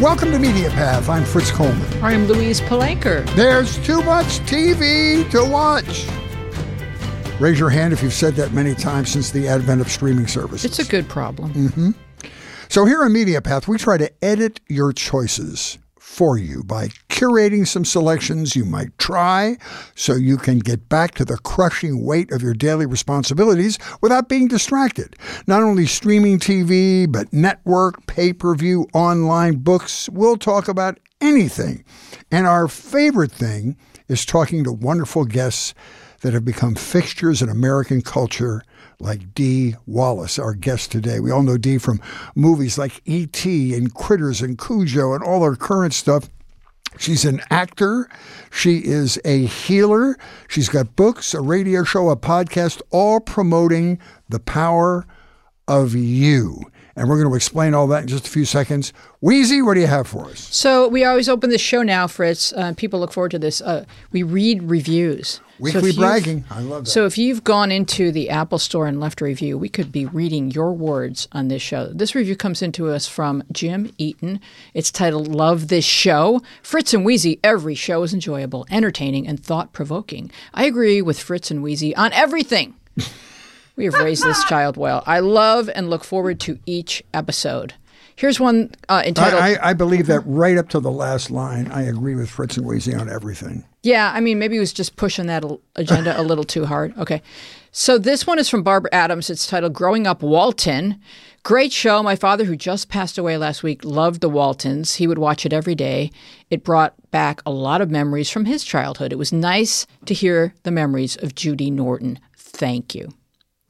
Welcome to Media Path. I'm Fritz Coleman. I'm Louise Palanker. There's too much TV to watch. Raise your hand if you've said that many times since the advent of streaming services. It's a good problem. Mm-hmm. So here on Media Path, we try to edit your choices for you by curating some selections you might try so you can get back to the crushing weight of your daily responsibilities without being distracted. Not only streaming TV, but network, pay per view, online books. We'll talk about anything. And our favorite thing is talking to wonderful guests that have become fixtures in American culture like Dee Wallace, our guest today. We all know Dee from movies like E.T. and Critters and Cujo and all her current stuff. She's an actor. She is a healer. She's got books, a radio show, a podcast, all promoting the power of you. And we're going to explain all that in just a few seconds. Weezy, what do you have for us? So we always open the show now, Fritz. Uh, people look forward to this. Uh, we read reviews. Weekly so bragging. I love that. So if you've gone into the Apple Store and left a review, we could be reading your words on this show. This review comes into us from Jim Eaton. It's titled Love This Show. Fritz and Weezy, every show is enjoyable, entertaining, and thought provoking. I agree with Fritz and Weezy on everything. We have raised this child well. I love and look forward to each episode. Here's one uh, entitled. I, I, I, believe that right up to the last line, I agree with Fritz and Weezy on everything. Yeah, I mean, maybe he was just pushing that agenda a little too hard. Okay. So this one is from Barbara Adams. It's titled Growing Up Walton. Great show. My father, who just passed away last week, loved the Waltons. He would watch it every day. It brought back a lot of memories from his childhood. It was nice to hear the memories of Judy Norton. Thank you.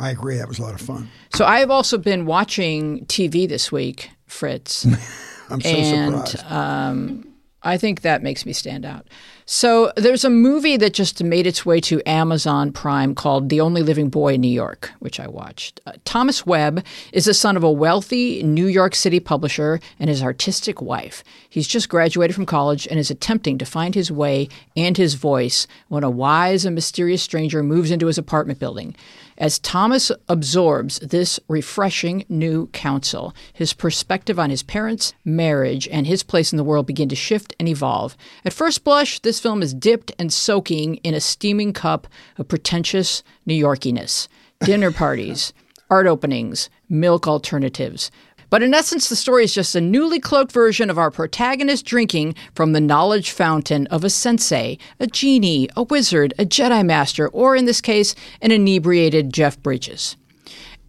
I agree. That was a lot of fun. So I've also been watching TV this week, Fritz. I'm so and, surprised. Um, I think that makes me stand out. So there's a movie that just made its way to Amazon Prime called The Only Living Boy in New York, which I watched. Uh, Thomas Webb is the son of a wealthy New York City publisher and his artistic wife. He's just graduated from college and is attempting to find his way and his voice when a wise and mysterious stranger moves into his apartment building. As Thomas absorbs this refreshing new counsel, his perspective on his parents, marriage, and his place in the world begin to shift and evolve. At first blush, this film is dipped and soaking in a steaming cup of pretentious New Yorkiness. Dinner parties, art openings, milk alternatives, but in essence, the story is just a newly cloaked version of our protagonist drinking from the knowledge fountain of a sensei, a genie, a wizard, a Jedi Master, or in this case, an inebriated Jeff Bridges.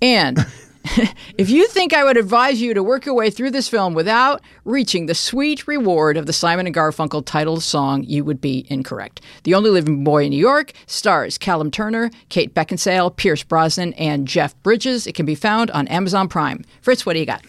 And if you think I would advise you to work your way through this film without reaching the sweet reward of the Simon and Garfunkel titled song, you would be incorrect. The Only Living Boy in New York stars Callum Turner, Kate Beckinsale, Pierce Brosnan, and Jeff Bridges. It can be found on Amazon Prime. Fritz, what do you got?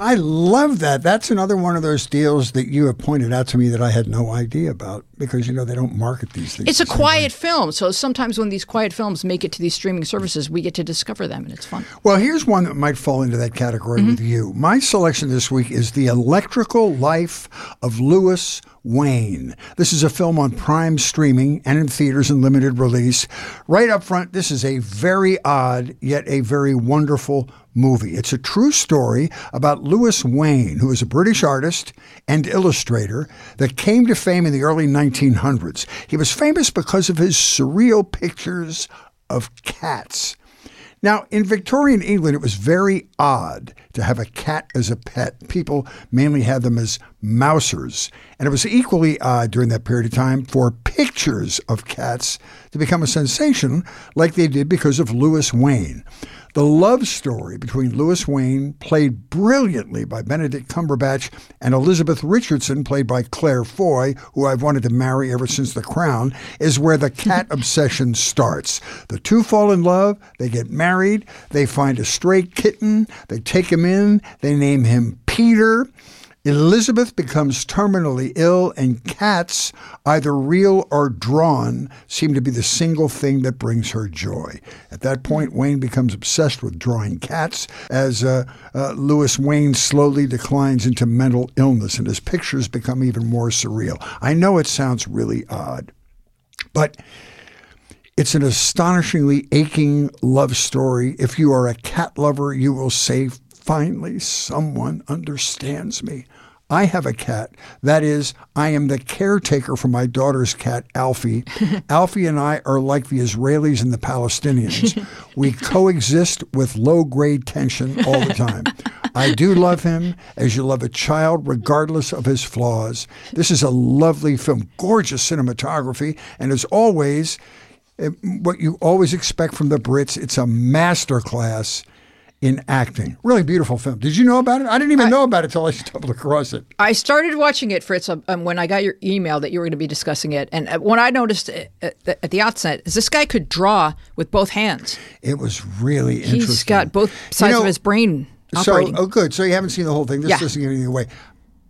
I love that. That's another one of those deals that you have pointed out to me that I had no idea about because you know they don't market these things. It's a quiet way. film, so sometimes when these quiet films make it to these streaming services, we get to discover them, and it's fun. Well, here's one that might fall into that category mm-hmm. with you. My selection this week is The Electrical Life of Louis Wain. This is a film on Prime streaming and in theaters in limited release. Right up front, this is a very odd yet a very wonderful movie. It's a true story about Louis Wain, who is a British artist and illustrator that came to fame in the early 1900s. He was famous because of his surreal pictures of cats. Now, in Victorian England, it was very odd to have a cat as a pet. People mainly had them as mousers. And it was equally odd during that period of time for pictures of cats to become a sensation like they did because of Louis Wain. The love story between Louis Wain, played brilliantly by Benedict Cumberbatch, and Elizabeth Richardson, played by Claire Foy, who I've wanted to marry ever since The Crown, is where the cat obsession starts. The two fall in love, they get married, they find a stray kitten, they take him in, they name him Peter. Elizabeth becomes terminally ill, and cats, either real or drawn, seem to be the single thing that brings her joy. At that point, Wain becomes obsessed with drawing cats as uh, uh, Louis Wain slowly declines into mental illness, and his pictures become even more surreal. I know it sounds really odd, but It's an astonishingly aching love story. If you are a cat lover, you will say, finally, someone understands me. I have a cat. That is, I am the caretaker for my daughter's cat, Alfie. Alfie and I are like the Israelis and the Palestinians. we coexist with low grade tension all the time. I do love him as you love a child, regardless of his flaws. This is a lovely film, gorgeous cinematography, and as always, eh, what you always expect from the Brits, it's a masterclass in acting. Really beautiful film. Did you know about it? I didn't even I, know about it until I stumbled across it. I started watching it, Fritz, um, um when I got your email that you were going to be discussing it. And uh, what I noticed uh, at, at, the outset is this guy could draw with both hands. It was really interesting. He's got both sides you know, of his brain operating. So, oh, good. So you haven't seen the whole thing. This yeah. doesn't give anything away.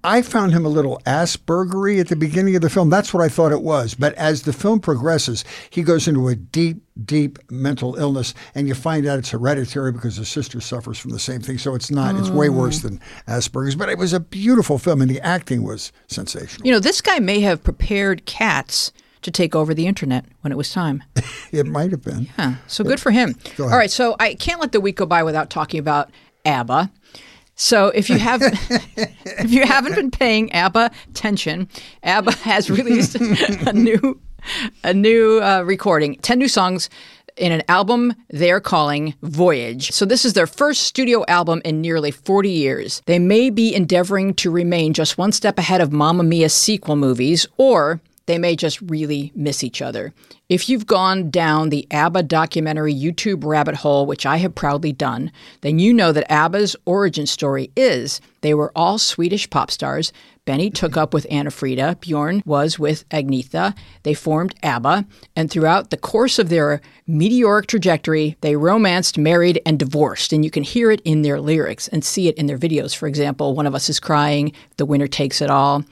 I found him a little Aspergery at the beginning of the film. That's what I thought it was. But as the film progresses, he goes into a deep, deep mental illness, and you find out it's hereditary because his sister suffers from the same thing. So it's not, oh. it's way worse than Asperger's. But it was a beautiful film, and the acting was sensational. You know, this guy may have prepared cats to take over the internet when it was time. it might have been. Yeah. So good for him. All right. So I can't let the week go by without talking about ABBA. So if you have if you haven't been paying ABBA attention, ABBA has released a new a new uh, recording, ten new songs in an album they're calling Voyage. So this is their first studio album in nearly 40 years. They may be endeavoring to remain just one step ahead of Mamma Mia sequel movies, or they may just really miss each other. If you've gone down the ABBA documentary YouTube rabbit hole, which I have proudly done, then you know that ABBA's origin story is they were all Swedish pop stars. Benny took up with Anna Frida, Bjorn was with Agnetha. They formed ABBA, and throughout the course of their meteoric trajectory, they romanced, married, and divorced. And you can hear it in their lyrics and see it in their videos. For example, One of Us is Crying, The Winner Takes It All.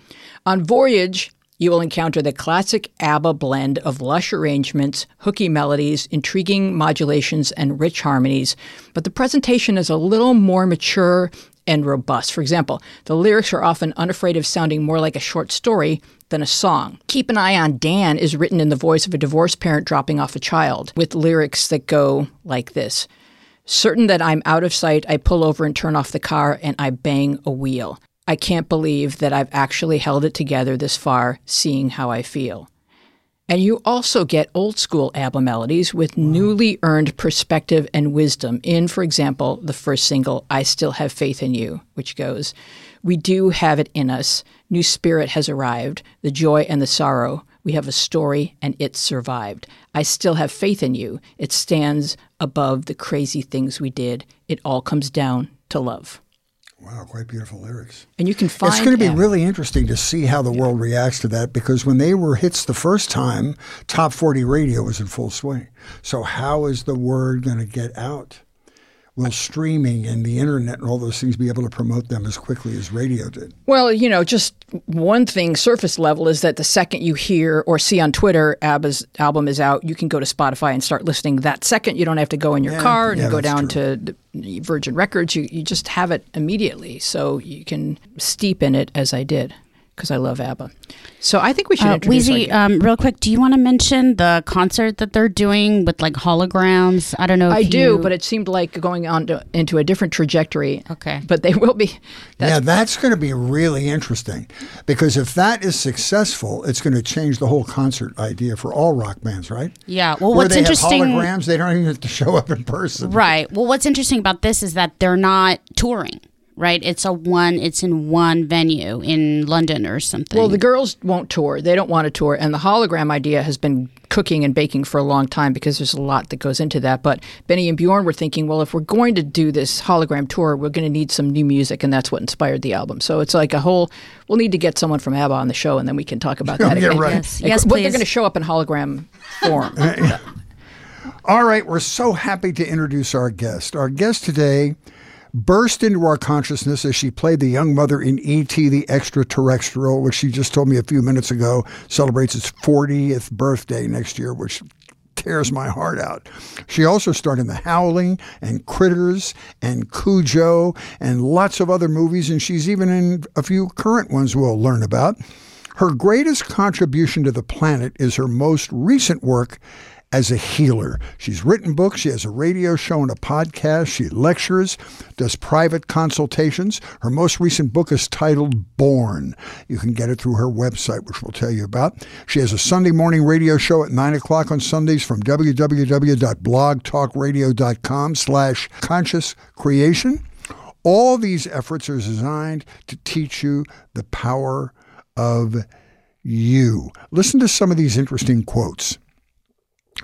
On Voyage, you will encounter the classic ABBA blend of lush arrangements, hooky melodies, intriguing modulations, and rich harmonies, but the presentation is a little more mature and robust. For example, the lyrics are often unafraid of sounding more like a short story than a song. Keep an Eye on Dan is written in the voice of a divorced parent dropping off a child, with lyrics that go like this Certain that I'm out of sight, I pull over and turn off the car and I bang a wheel. I can't believe that I've actually held it together this far, seeing how I feel. And you also get old school ABBA melodies with wow. newly earned perspective and wisdom in, for example, the first single, I Still Have Faith in You, which goes, We do have it in us. New spirit has arrived, the joy and the sorrow. We have a story and it survived. I still have faith in you. It stands above the crazy things we did. It all comes down to love. Wow, quite beautiful lyrics. And you can find It's going to be really interesting to see how the world reacts to that because when they were hits the first time, top 40 radio was in full swing. So how is the word going to get out? Will streaming and the internet and all those things be able to promote them as quickly as radio did? Well, you know, just one thing, surface level, is that the second you hear or see on Twitter ABBA's album is out, you can go to Spotify and start listening that second. You don't have to go in your yeah, car and yeah, go down true. to Virgin Records. You, you just have it immediately. So you can steep in it as I did because I love ABBA. So I think we should uh, introduce. Weezy, um, real quick, do you want to mention the concert that they're doing with like holograms? I don't know. I you... do, but it seemed like going on to, into a different trajectory. Okay, but they will be. That's, yeah, that's going to be really interesting because if that is successful, it's going to change the whole concert idea for all rock bands, right? Yeah. Well, Where what's they interesting? Have holograms, they don't even have to show up in person. Right. Well, what's interesting about this is that they're not touring right? It's a one. It's in one venue in London or something. Well, the girls won't tour. They don't want to tour, and the hologram idea has been cooking and baking for a long time because there's a lot that goes into that. But Benny and Bjorn were thinking, well, if we're going to do this hologram tour, we're going to need some new music, and that's what inspired the album. So it's like a whole. We'll need to get someone from ABBA on the show, and then we can talk about that. yeah, right. Yes, yes please. They're going to show up in hologram form. All right, we're so happy to introduce our guest. Our guest today burst into our consciousness as she played the young mother in E.T. the Extraterrestrial, which she just told me a few minutes ago celebrates its 40th birthday next year, which tears my heart out. She also starred in The Howling and Critters and Cujo and lots of other movies, and she's even in a few current ones we'll learn about. Her greatest contribution to the planet is her most recent work as a healer. She's written books, she has a radio show and a podcast, she lectures, does private consultations. Her most recent book is titled Born. You can get it through her website, which we'll tell you about. She has a Sunday morning radio show at 9 o'clock on Sundays from www.blogtalkradio.com slash conscious creation. All these efforts are designed to teach you the power of you. Listen to some of these interesting quotes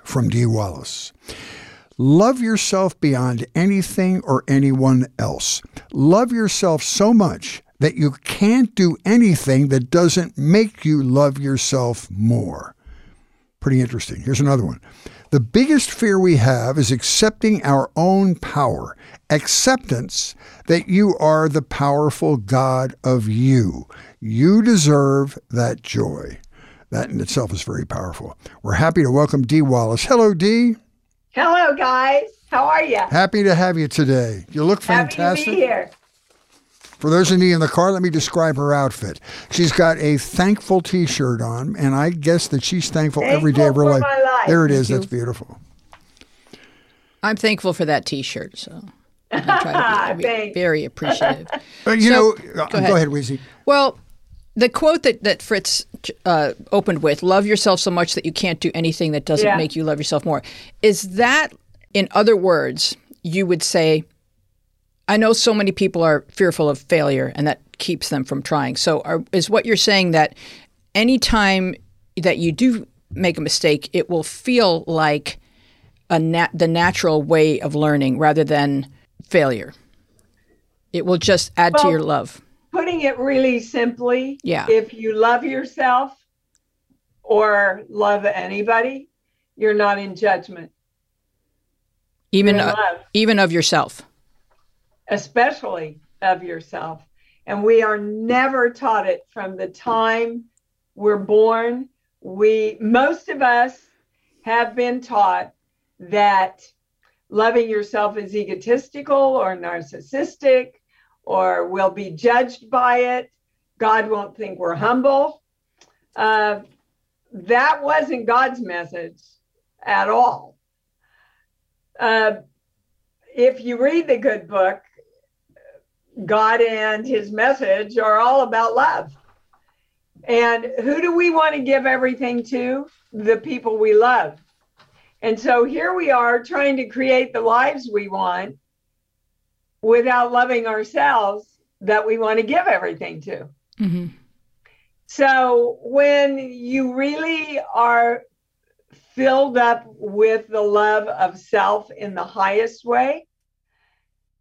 from Dee Wallace. Love yourself beyond anything or anyone else. Love yourself so much that you can't do anything that doesn't make you love yourself more. Pretty interesting. Here's another one. The biggest fear we have is accepting our own power, acceptance that you are the powerful God of you. You deserve that joy. That in itself is very powerful. We're happy to welcome Dee Wallace. Hello, Dee. Hello, guys. How are you? Happy to have you today. You look fantastic. Happy to be here. For those of you in the car, let me describe her outfit. She's got a thankful T-shirt on, and I guess that she's thankful, Thankful every day of her for life. my life. There it is. Thank That's beautiful. I'm thankful for that T-shirt. So I try to be Thanks. very appreciative. But you So, know, uh, go ahead. go ahead, Weezy. Well, the quote that, that Fritz uh, opened with, love yourself so much that you can't do anything that doesn't Yeah. make you love yourself more. Is that, in other words, you would say, I know so many people are fearful of failure and that keeps them from trying. So are, is what you're saying that anytime that you do make a mistake, it will feel like a nat- the natural way of learning rather than failure? It will just add to your love. Putting it really simply, Yeah. if you love yourself or love anybody, you're not in judgment. Even even of yourself. especially of yourself. And we are never taught it from the time we're born. We most of us have been taught that loving yourself is egotistical or narcissistic or we'll be judged by it. God won't think we're humble. Uh, that wasn't God's message at all. Uh, if you read the good book, God and his message are all about love. And who do we want to give everything to? The people we love. And so here we are trying to create the lives we want without loving ourselves that we want to give everything to. hmm So when you really are filled up with the love of self in the highest way,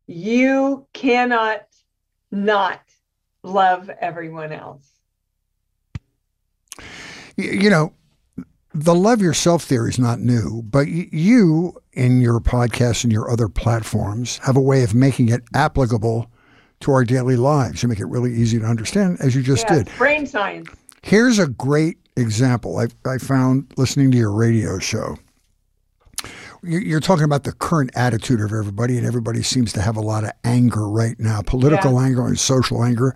you cannot not love everyone else. You know, the love yourself theory is not new, but you, in your podcast and your other platforms, have a way of making it applicable to our daily lives. You make it really easy to understand, as you just Yes, did. brain science. Here's a great example I, I found listening to your radio show. You- You're talking about the current attitude of everybody, and everybody seems to have a lot of anger right now political anger and social anger,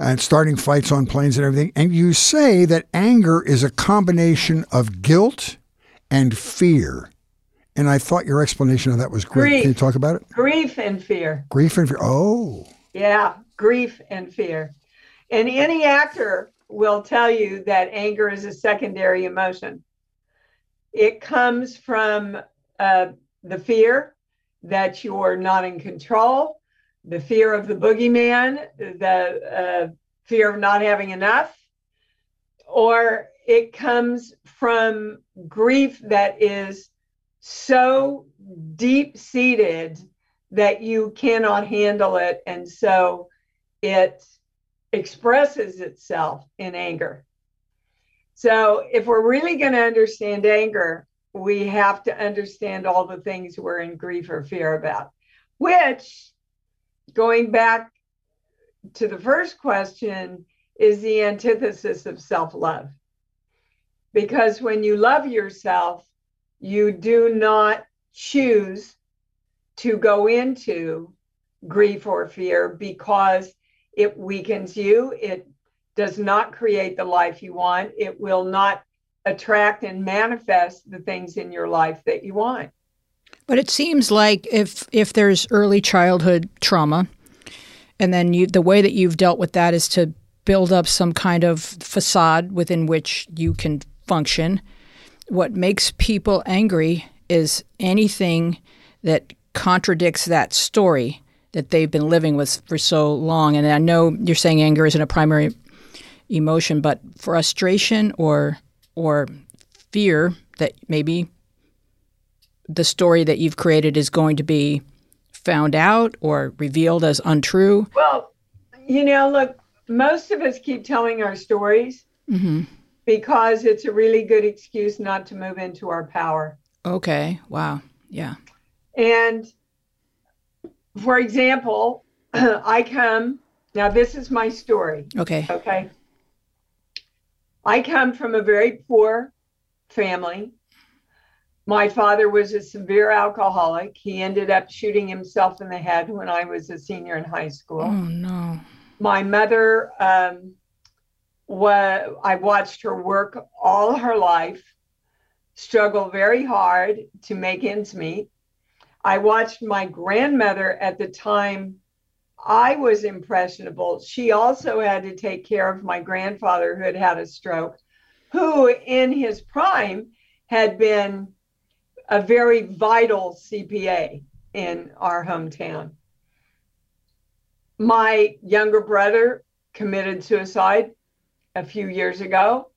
and starting fights on planes and everything. And you say that anger is a combination of guilt and fear. And I thought your explanation of that was great. Grief. Can you talk about it? Grief and fear. Grief and fear. Oh, Yeah, grief and fear. And any actor will tell you that anger is a secondary emotion. It comes from uh, the fear that you're not in control, the fear of the boogeyman, the uh, fear of not having enough, or it comes from grief that is so deep seated that you cannot handle it. And so it expresses itself in anger. So if we're really going to understand anger, we have to understand all the things we're in grief or fear about, which, going back to the first question, is the antithesis of self love. Because when you love yourself, you do not choose to go into grief or fear because it weakens you. It does not create the life you want. It will not attract and manifest the things in your life that you want. But it seems like if if there's early childhood trauma, and then you the way that you've dealt with that is to build up some kind of facade within which you can function. What makes people angry is anything that contradicts that story that they've been living with for so long. And I know you're saying anger isn't a primary emotion, but frustration or or fear that maybe the story that you've created is going to be found out or revealed as untrue? Well, you know, look, most of us keep telling our stories Mm-hmm. Because it's a really good excuse not to move into our power. Okay. Wow. Yeah. And for example, I come, now this is my story, Okay. okay? I come from a very poor family. My father was a severe alcoholic. He ended up shooting himself in the head when I was a senior in high school. Oh no. My mother, um, wa- I watched her work all her life, struggle very hard to make ends meet. I watched my grandmother at the time I was impressionable. She also had to take care of my grandfather who had had a stroke, who in his prime had been a very vital CPA in our hometown. My younger brother committed suicide a few years ago.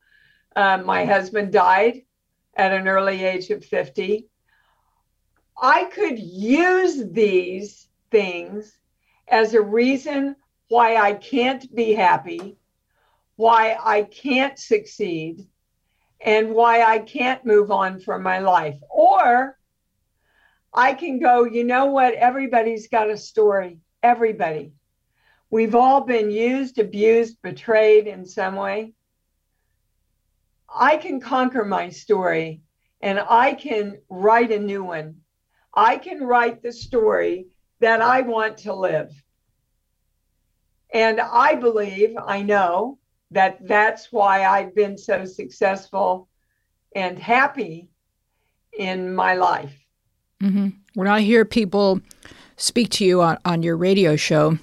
Um, my husband died at an early age of 50. I could use these things as a reason why I can't be happy, why I can't succeed, and why I can't move on from my life. Or I can go, you know what? Everybody's got a story. Everybody. We've all been used, abused, betrayed in some way. I can conquer my story and I can write a new one. I can write the story that I want to live. And I believe, I know that that's why I've been so successful and happy in my life. Mm-hmm. When I hear people speak to you on, on your radio show,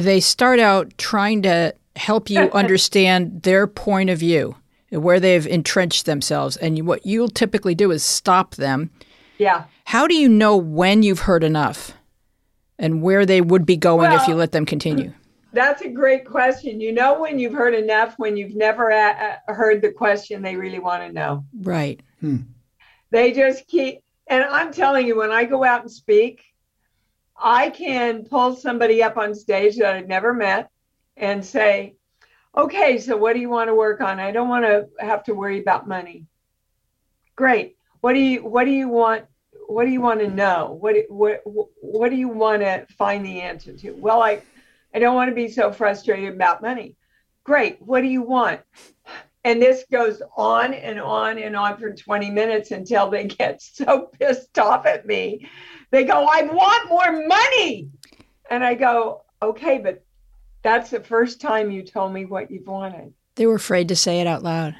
they start out trying to help you understand their point of view, and where they've entrenched themselves. And you, what you'll typically do is stop them. Yeah. How do you know when you've heard enough and where they would be going if you let them continue? That's a great question. You know when you've heard enough when you've never a- a- heard the question they really want to know. Right. Hmm. They just keep, and I'm telling you, when I go out and speak, I can pull somebody up on stage that I've never met and say, okay, so what do you want to work on? I don't want to have to worry about money. Great. What do you, what do you want? What do you want to know? What, what, what do you want to find the answer to? Well, I, I don't want to be so frustrated about money. Great. What do you want? And this goes on and on and on for 20 minutes until they get so pissed off at me. They go, I want more money. And I go, okay, but that's the first time you told me what you've wanted. They were afraid to say it out loud.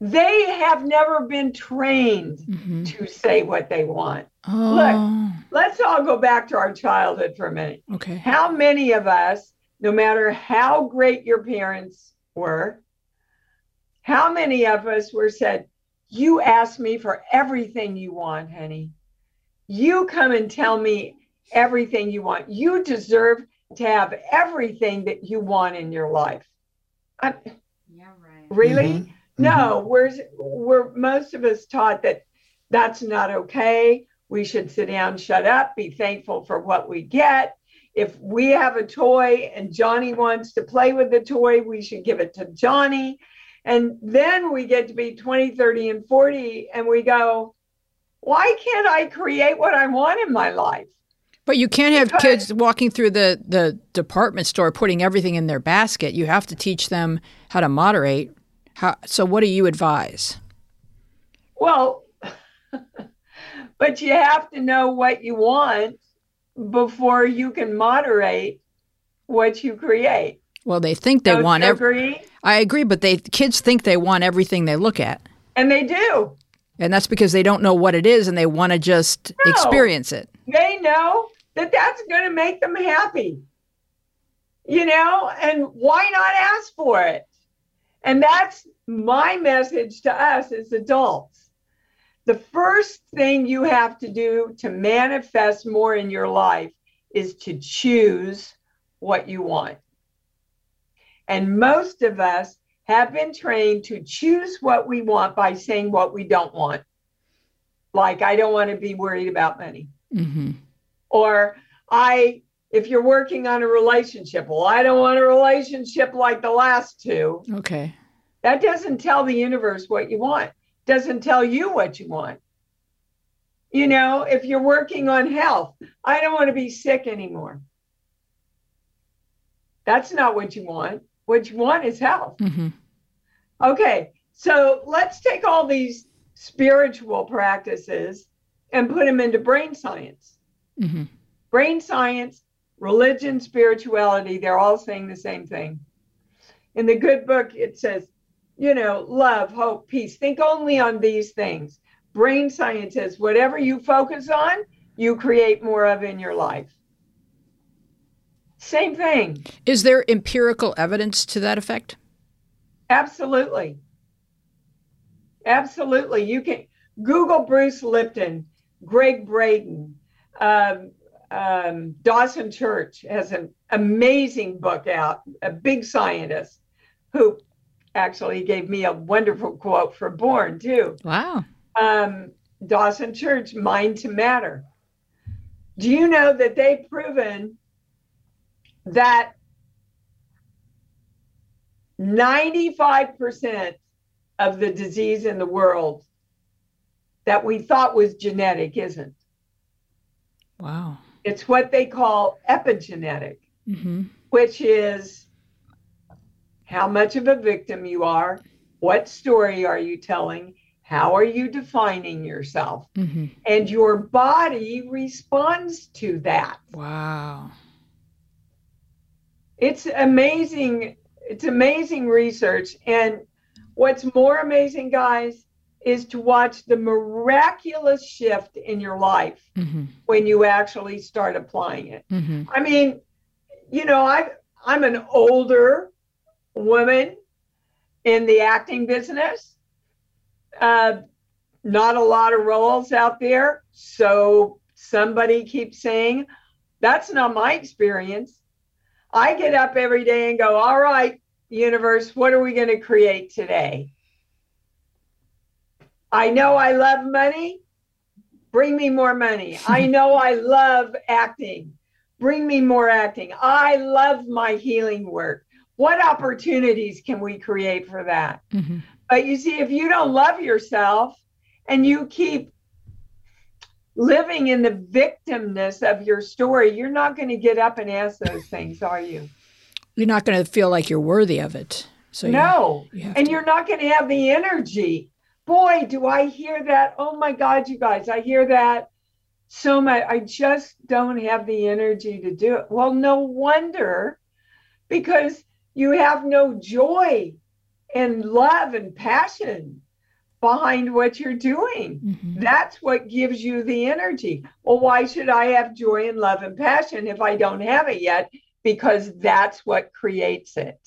They have never been trained hmm to say what they want. Oh, Let's all go back to our childhood for a minute. okay. How many of us, no matter how great your parents were, how many of us were said, You ask me for everything you want, honey. You come and tell me everything you want. You deserve to have everything that you want in your life. I, Yeah, right. really? Mhm. No, we're, we're most of us taught that that's not okay. We should sit down, shut up, be thankful for what we get. If we have a toy and Johnny wants to play with the toy, we should give it to Johnny. And then we get to be 20, 30, and 40, and we go, why can't I create what I want in my life? But you can't have Because- kids walking through the, the department store putting everything in their basket. You have to teach them how to moderate. How, so, what do you advise? Well, but you have to know what you want before you can moderate what you create. Well, they think they Don't want. you Ev- agree? I agree, but they kids think they want everything they look at, And they do. And that's because they don't know what it is and they want to just No. experience it. They know that that's going to make them happy. You know, and why not ask for it? And that's my message to us as adults. The first thing you have to do to manifest more in your life is to choose what you want. And most of us have been trained to choose what we want by saying what we don't want. Like, I don't want to be worried about money. hmm Or, I, if you're working on a relationship, well, I don't want a relationship like the last two. Okay. That doesn't tell the universe what you want, doesn't tell you what you want. You know, if you're working on health, I don't want to be sick anymore. That's not what you want. What you want is health. hmm Okay, so let's take all these spiritual practices and put them into brain science. hmm Brain science, religion, spirituality, they're all saying the same thing. In the good book, it says, you know, love, hope, peace. Think only on these things. Brain science says whatever you focus on, you create more of in your life. Same thing. Is there empirical evidence to that effect? Absolutely. Absolutely. You can Google Bruce Lipton, Gregg Braden, um, um, Dawson Church has an amazing book out, a big scientist who actually gave me a wonderful quote for Born, too. Wow. Um, Dawson Church, Mind to Matter. Do you know that they've proven that 95% of the disease in the world that we thought was genetic isn't? Wow. It's what they call epigenetic, hmm which is how much of a victim you are, what story are you telling, how are you defining yourself, hmm and your body responds to that. Wow. It's amazing. It's amazing research. And what's more amazing, guys, is to watch the miraculous shift in your life hmm when you actually start applying it. hmm I mean, you know, I I'm an older woman in the acting business. Uh, not a lot of roles out there, so somebody keeps saying that's not my experience. I get up every day and go, "All right, universe, what are we going to create today?" I know I love money. Bring me more money. I know I love acting bring me more acting. I love my healing work. What opportunities can we create for that? hmm But you see, if you don't love yourself and you keep living in the victimness of your story, you're not going to get up and ask those things, are you? You're not going to feel like you're worthy of it. So you- no. you have And to- you're not going to have the energy. Boy, do I hear that. Oh my God, you guys, I hear that so much. I just don't have the energy to do it. Well, no wonder because you have no joy and love and passion behind what you're doing. Mhm. That's what gives you the energy. Well, why should I have joy and love and passion if I don't have it yet? Because that's what creates it.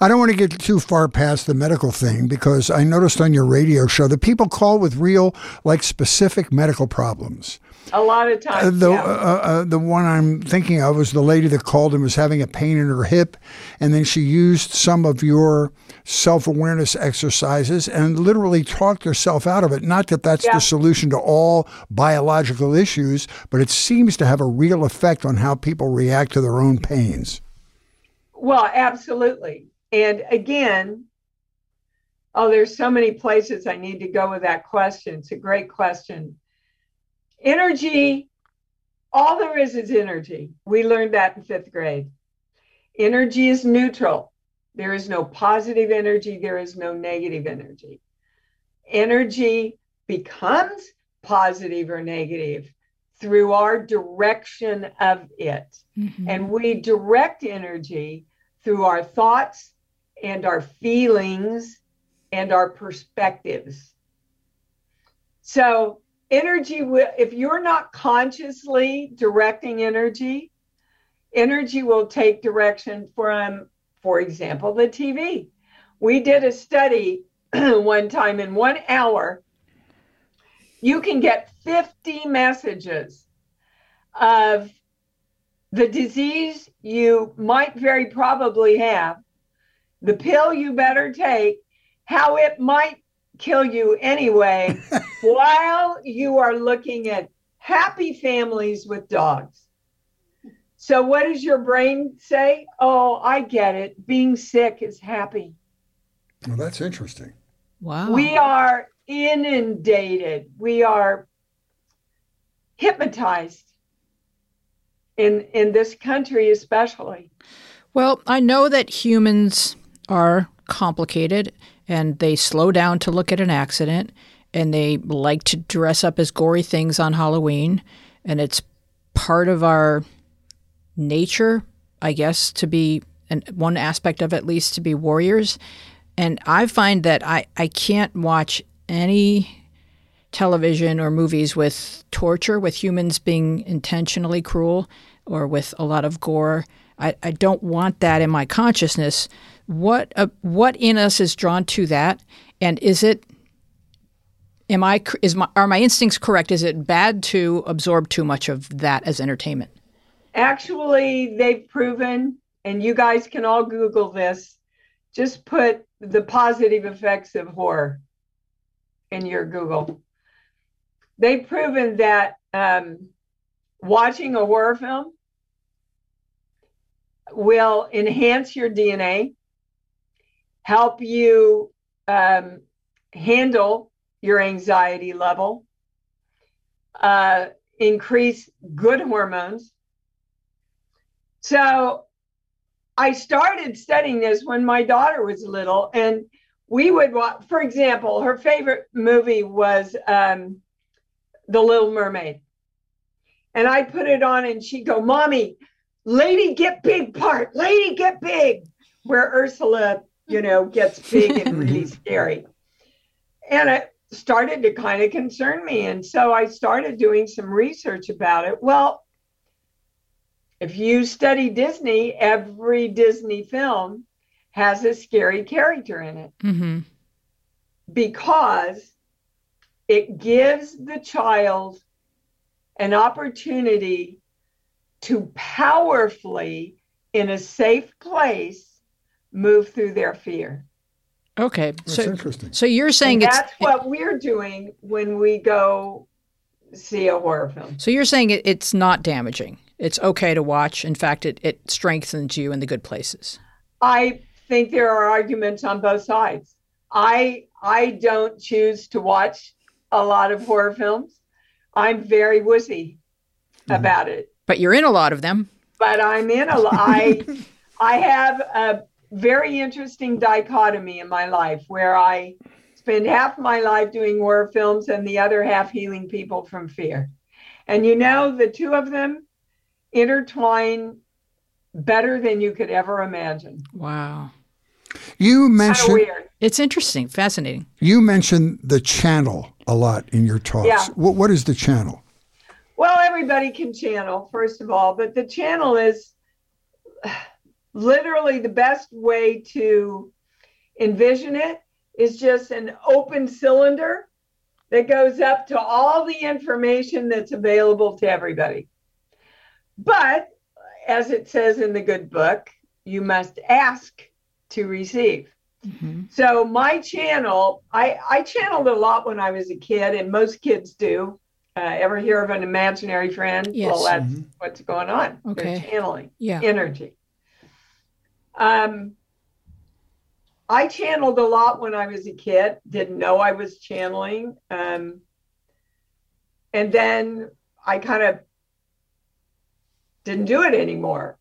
I don't want to get too far past the medical thing because I noticed on your radio show that people call with real, like specific medical problems. A lot of Uh, times. the yeah. uh, uh, the one I'm thinking of was the lady that called and was having a pain in her hip, and then she used some of your self awareness exercises and literally talked herself out of it. Not that that's Yeah. the solution to all biological issues, but it seems to have a real effect on how people react to their own pains. Well, absolutely. And again, oh, there's so many places I need to go with that question. It's a great question. Energy, all there is is energy. We learned that in fifth grade. Energy is neutral. There is no positive energy, there is no negative energy. Energy becomes positive or negative through our direction of it Mhm. and we direct energy through our thoughts and our feelings and our perspectives. So, energy, will if you're not consciously directing energy, energy will take direction from, for example, the TV. We did a study one time in one hour. You can get 50 messages of the disease you might very probably have, the pill you better take, how it might kill you anyway, while you are looking at happy families with dogs. So, what does your brain say? Oh, I get it. Being sick is happy. Well, that's interesting. Wow. We are inundated. We are hypnotized in in this country especially. Well, I know that humans are complicated and they slow down to look at an accident and they like to dress up as gory things on Halloween and it's part of our nature, I guess, to be and one aspect of it, at least to be warriors. And I find that I, I can't watch any television or movies with torture, with humans being intentionally cruel or with a lot of gore. I, I don't want that in my consciousness. What uh, what in us is drawn to that, and is it? Am I is my are my instincts correct? Is it bad to absorb too much of that as entertainment? Actually, they've proven, and you guys can all Google this. Just put the positive effects of horror in your Google. They've proven that um, watching a horror film will enhance your DNA, help you um, handle your anxiety level, uh, increase good hormones. So I started studying this when my daughter was little, and we would watch, for example, her favorite movie was um, The Little Mermaid. And I'd put it on, and she'd go, Mommy, lady get big part, lady get big, where Ursula, you know, gets big and really scary. And it started to kind of concern me. And so I started doing some research about it. Well, if you study Disney, every Disney film has a scary character in it Mm-hmm. because it gives the child an opportunity to powerfully, in a safe place, move through their fear. Okay, That's so interesting. so you're saying it's that's what we're doing when we go see a horror film. so you're saying it, it's not damaging. It's okay to watch. In fact, it, it strengthens you in the good places. I think there are arguments on both sides. I I don't choose to watch a lot of horror films. I'm very wussy mm-hmm. about it. But you're in a lot of them. But I'm in a I I have a very interesting dichotomy in my life where I spend half my life doing horror films and the other half healing people from fear. And you know the two of them intertwine better than you could ever imagine. Wow. You mentioned weird. It's interesting, fascinating. you mentioned the channel a lot in your talks. Yeah. What, what is the channel? Well, everybody can channel, first of all, but the channel is literally the best way to envision it is just an open cylinder that goes up to all the information that's available to everybody. But as it says in the good book, you must ask to receive. Mhm. So my channel, I, I channeled a lot when I was a kid, and most kids do. Uh, ever hear of an imaginary friend? Yes. Well, that's Mhm. what's going on. Okay. They're channeling Yeah. energy. Um, I channeled a lot when I was a kid. Didn't know I was channeling. Um, and then I kind of didn't do it anymore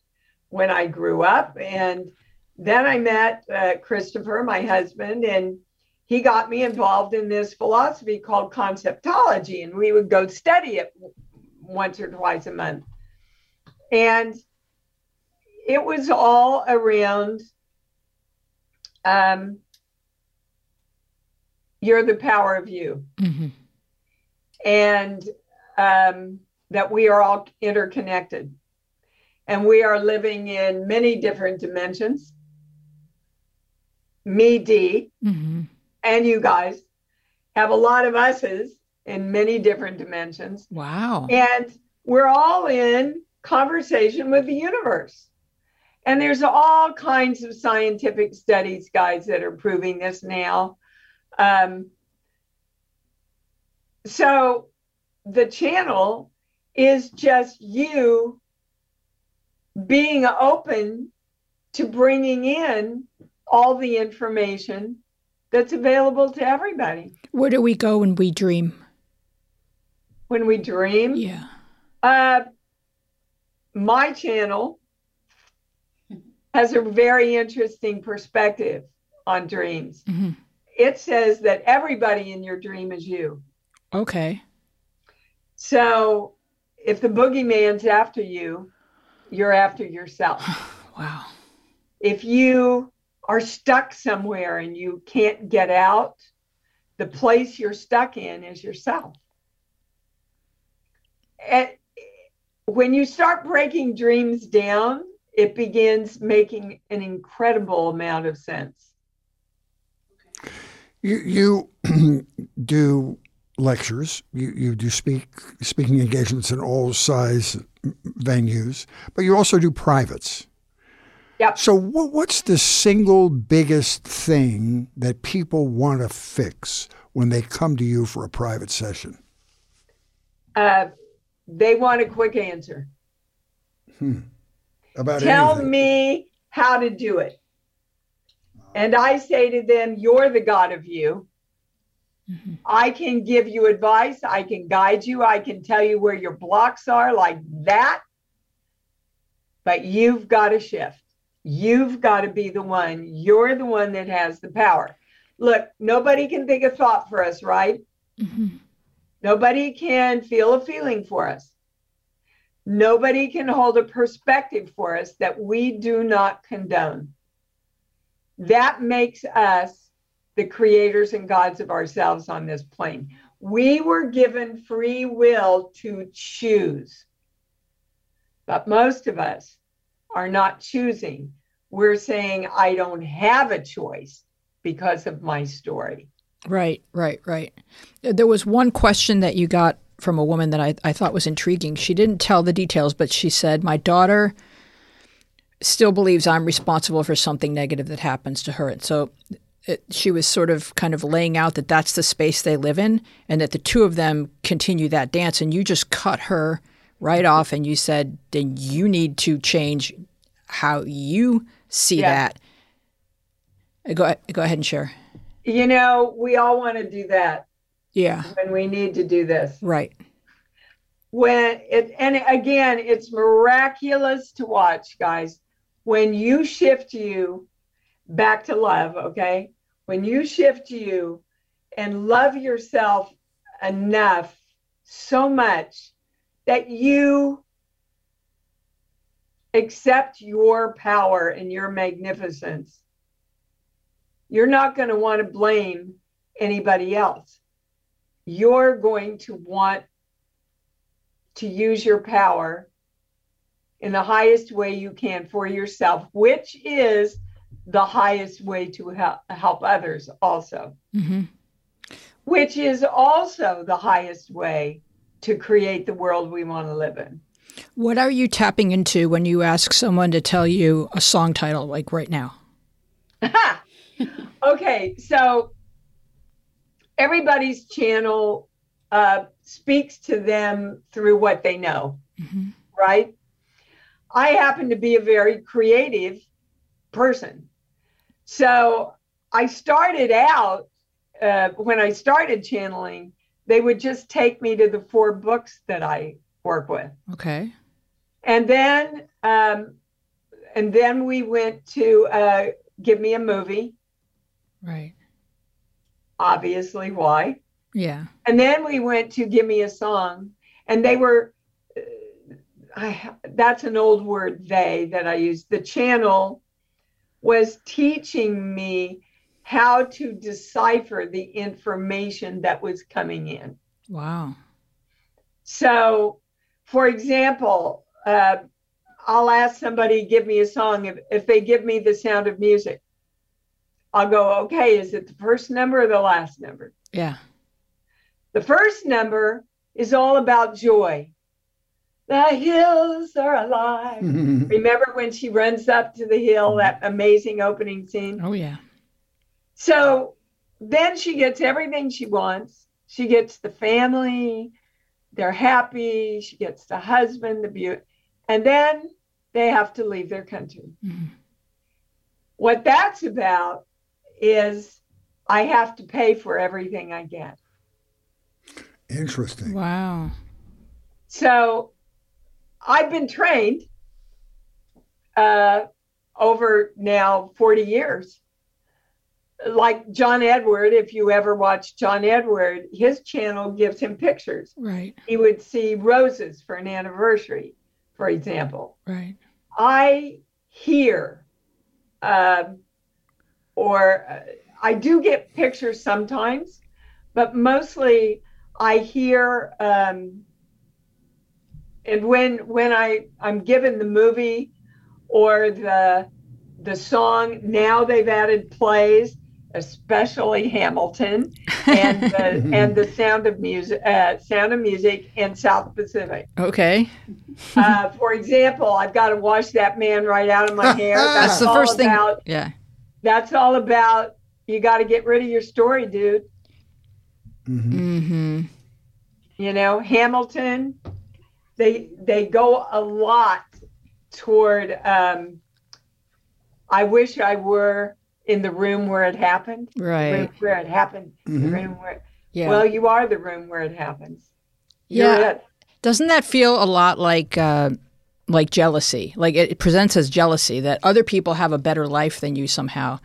when I grew up. And then I met uh, Christopher, my husband, and he got me involved in this philosophy called conceptology. And we would go study it once or twice a month. And it was all around um, you're the power of you. Mm-hmm. And um, that we are all interconnected. And we are living in many different dimensions. Me, Dee, Mm-hmm. and you guys have a lot of us's in many different dimensions. Wow. And we're all in conversation with the universe. And there's all kinds of scientific studies, guys, that are proving this now. Um, so the channel is just you being open to bringing in all the information that's available to everybody. Where do we go when we dream? When we dream, Yeah. Uh, my channel has a very interesting perspective on dreams. hmm It says that everybody in your dream is you. Okay. So if the boogeyman's after you, you're after yourself. Wow. If you are stuck somewhere and you can't get out, the place you're stuck in is yourself. And when you start breaking dreams down, it begins making an incredible amount of sense. You you do lectures. You you do speak speaking engagements in all size venues, but you also do privates. Yep. So what, what's the single biggest thing that people want to fix when they come to you for a private session? Uh, they want a quick answer. About Tell anything? me how to do it. And I say to them, You're the God of you. Mhm. I can give you advice. I can guide you. I can tell you where your blocks are, like that. But you've got to shift. You've got to be the one. You're the one that has the power. Look, nobody can think a thought for us, right? hmm Nobody can feel a feeling for us. Nobody can hold a perspective for us that we do not condone. That makes us the creators and gods of ourselves on this plane. We were given free will to choose. But most of us are not choosing. We're saying, I don't have a choice because of my story. Right, right, right. There was one question that you got from a woman that I, I thought was intriguing. She didn't tell the details, but she said, My daughter still believes I'm responsible for something negative that happens to her. And so it, she was sort of kind of laying out that that's the space they live in and that the two of them continue that dance. And you just cut her right mm-hmm. off and you said, Then you need to change how you see Yeah. that. Go, go ahead and share. You know, we all want to do that Yeah, when we need to do this. right. when it and again it's miraculous to watch guys when you shift you back to love okay when you shift you and love yourself enough so much that you accept your power and your magnificence you're not going to want to blame anybody else you're going to want to use your power in the highest way you can for yourself, which is the highest way to help, help others, also, hmm which is also the highest way to create the world we want to live in. What are you tapping into when you ask someone to tell you a song title, like right now? okay, so everybody's channel uh, speaks to them through what they know. Mhm. right? I happen to be a very creative person. So I started out, uh, when I started channeling, they would just take me to the four books that I work with. Okay. And then, um, and then we went to uh, give me a movie, Right. Obviously, why? Yeah. And then we went to give me a song, and they were, uh, I that's an old word they that I use. The channel was teaching me how to decipher the information that was coming in. Wow. So, for example, uh, I'll ask somebody give me a song. If, if they give me the sound of music, I'll go, okay, is it the first number or the last number? Yeah. The first number is all about joy. The hills are alive. Remember when she runs up to the hill, that amazing opening scene? Oh yeah. So then she gets everything she wants. She gets the family, they're happy. She gets the husband, the beauty, and then they have to leave their country. Mhm. What that's about is I have to pay for everything I get. Interesting. Wow. So I've been trained uh, over now 40 years. Like John Edward, if you ever watch John Edward, his channel gives him pictures. Right. He would see roses for an anniversary, for example. Right. I hear, um, or uh, I do get pictures sometimes, but mostly I hear. Um, and when when I I'm given the movie or the the song, now they've added plays, especially Hamilton and the, and the Sound of Music, uh, Sound of Music, and South Pacific. Okay. Uh, for example, I've got to wash that man right out of my hair. That's, That's the first thing. about, Yeah. That's all about. You got to get rid of your story, dude. Mm-hmm. You know, Hamilton. They they go a lot toward. Um, I wish I were in the room where it happened. The room Right. where it happened. The Mhm. room where. Yeah. Well, you are the room where it happens. Yeah. You're it. Doesn't that feel a lot like uh, like jealousy? Like it, presents as jealousy that other people have a better life than you somehow.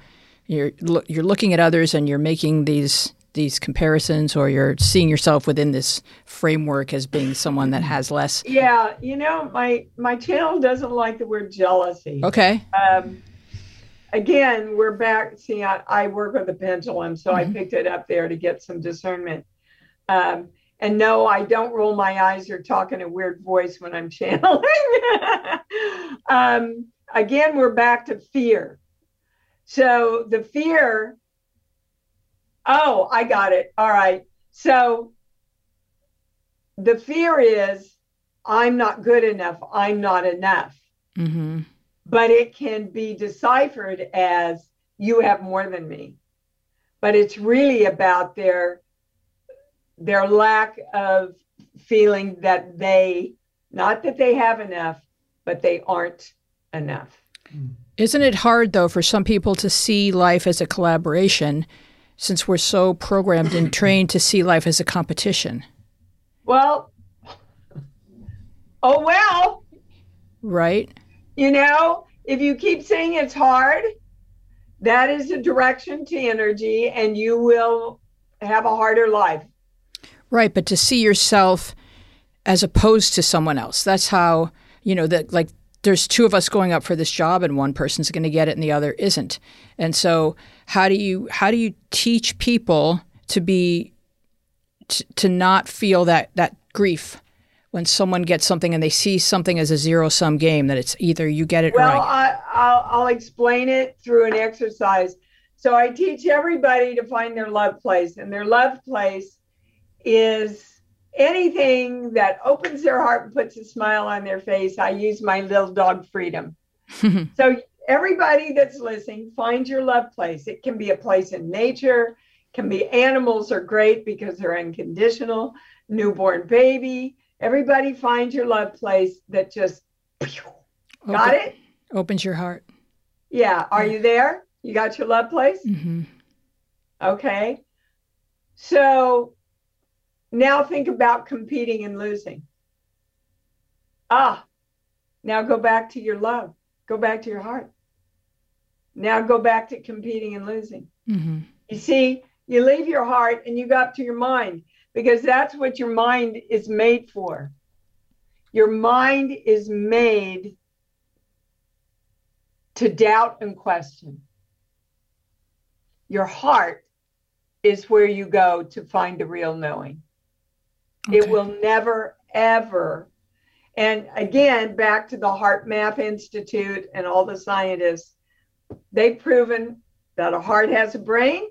You're you're looking at others and you're making these these comparisons, or you're seeing yourself within this framework as being someone that has less. Yeah, you know, my my channel doesn't like the word jealousy. Okay. um, again, we're back. See, I, I work with the pendulum, so I Mhm. picked it up there to get some discernment. Um, and no, I don't roll my eyes or talk in a weird voice when I'm channeling. um, again, we're back to fear. So the fear. Oh, I got it. All right. So the fear is I'm not good enough. I'm not enough Mm-hmm. but it can be deciphered as you have more than me but it's really about their their lack of feeling that they not that they have enough but they aren't enough Isn't it hard though for some people to see life as a collaboration, since we're so programmed and trained to see life as a competition? well oh well Right. you know if you keep saying it's hard that is a direction to energy and you will have a harder life Right, but to see yourself as opposed to someone else. That's how, you know, that like there's two of us going up for this job and one person's going to get it and the other isn't. And so how do you how do you teach people to be t- to not feel that that grief when someone gets something and they see something as a zero sum game that it's either you get it Well, or I, I, I'll, I'll explain it through an exercise. So I teach everybody to find their love place, and their love place is anything that opens their heart and puts a smile on their face. I use my little dog freedom. so everybody that's listening, find your love place. It can be a place in nature, can be animals are great because they're unconditional, newborn baby. Everybody find your love place that just got it. opens your heart. Yeah. Are you there? You got your love place? hmm Okay. So now think about competing and losing. Ah, now go back to your love. Go back to your heart. Now go back to competing and losing. hmm You see, you leave your heart and you go up to your mind because that's what your mind is made for. Your mind is made to doubt and question. Your heart is where you go to find the real knowing. It will never, ever. And again, back to the HeartMath Institute and all the scientists, they've proven that a heart has a brain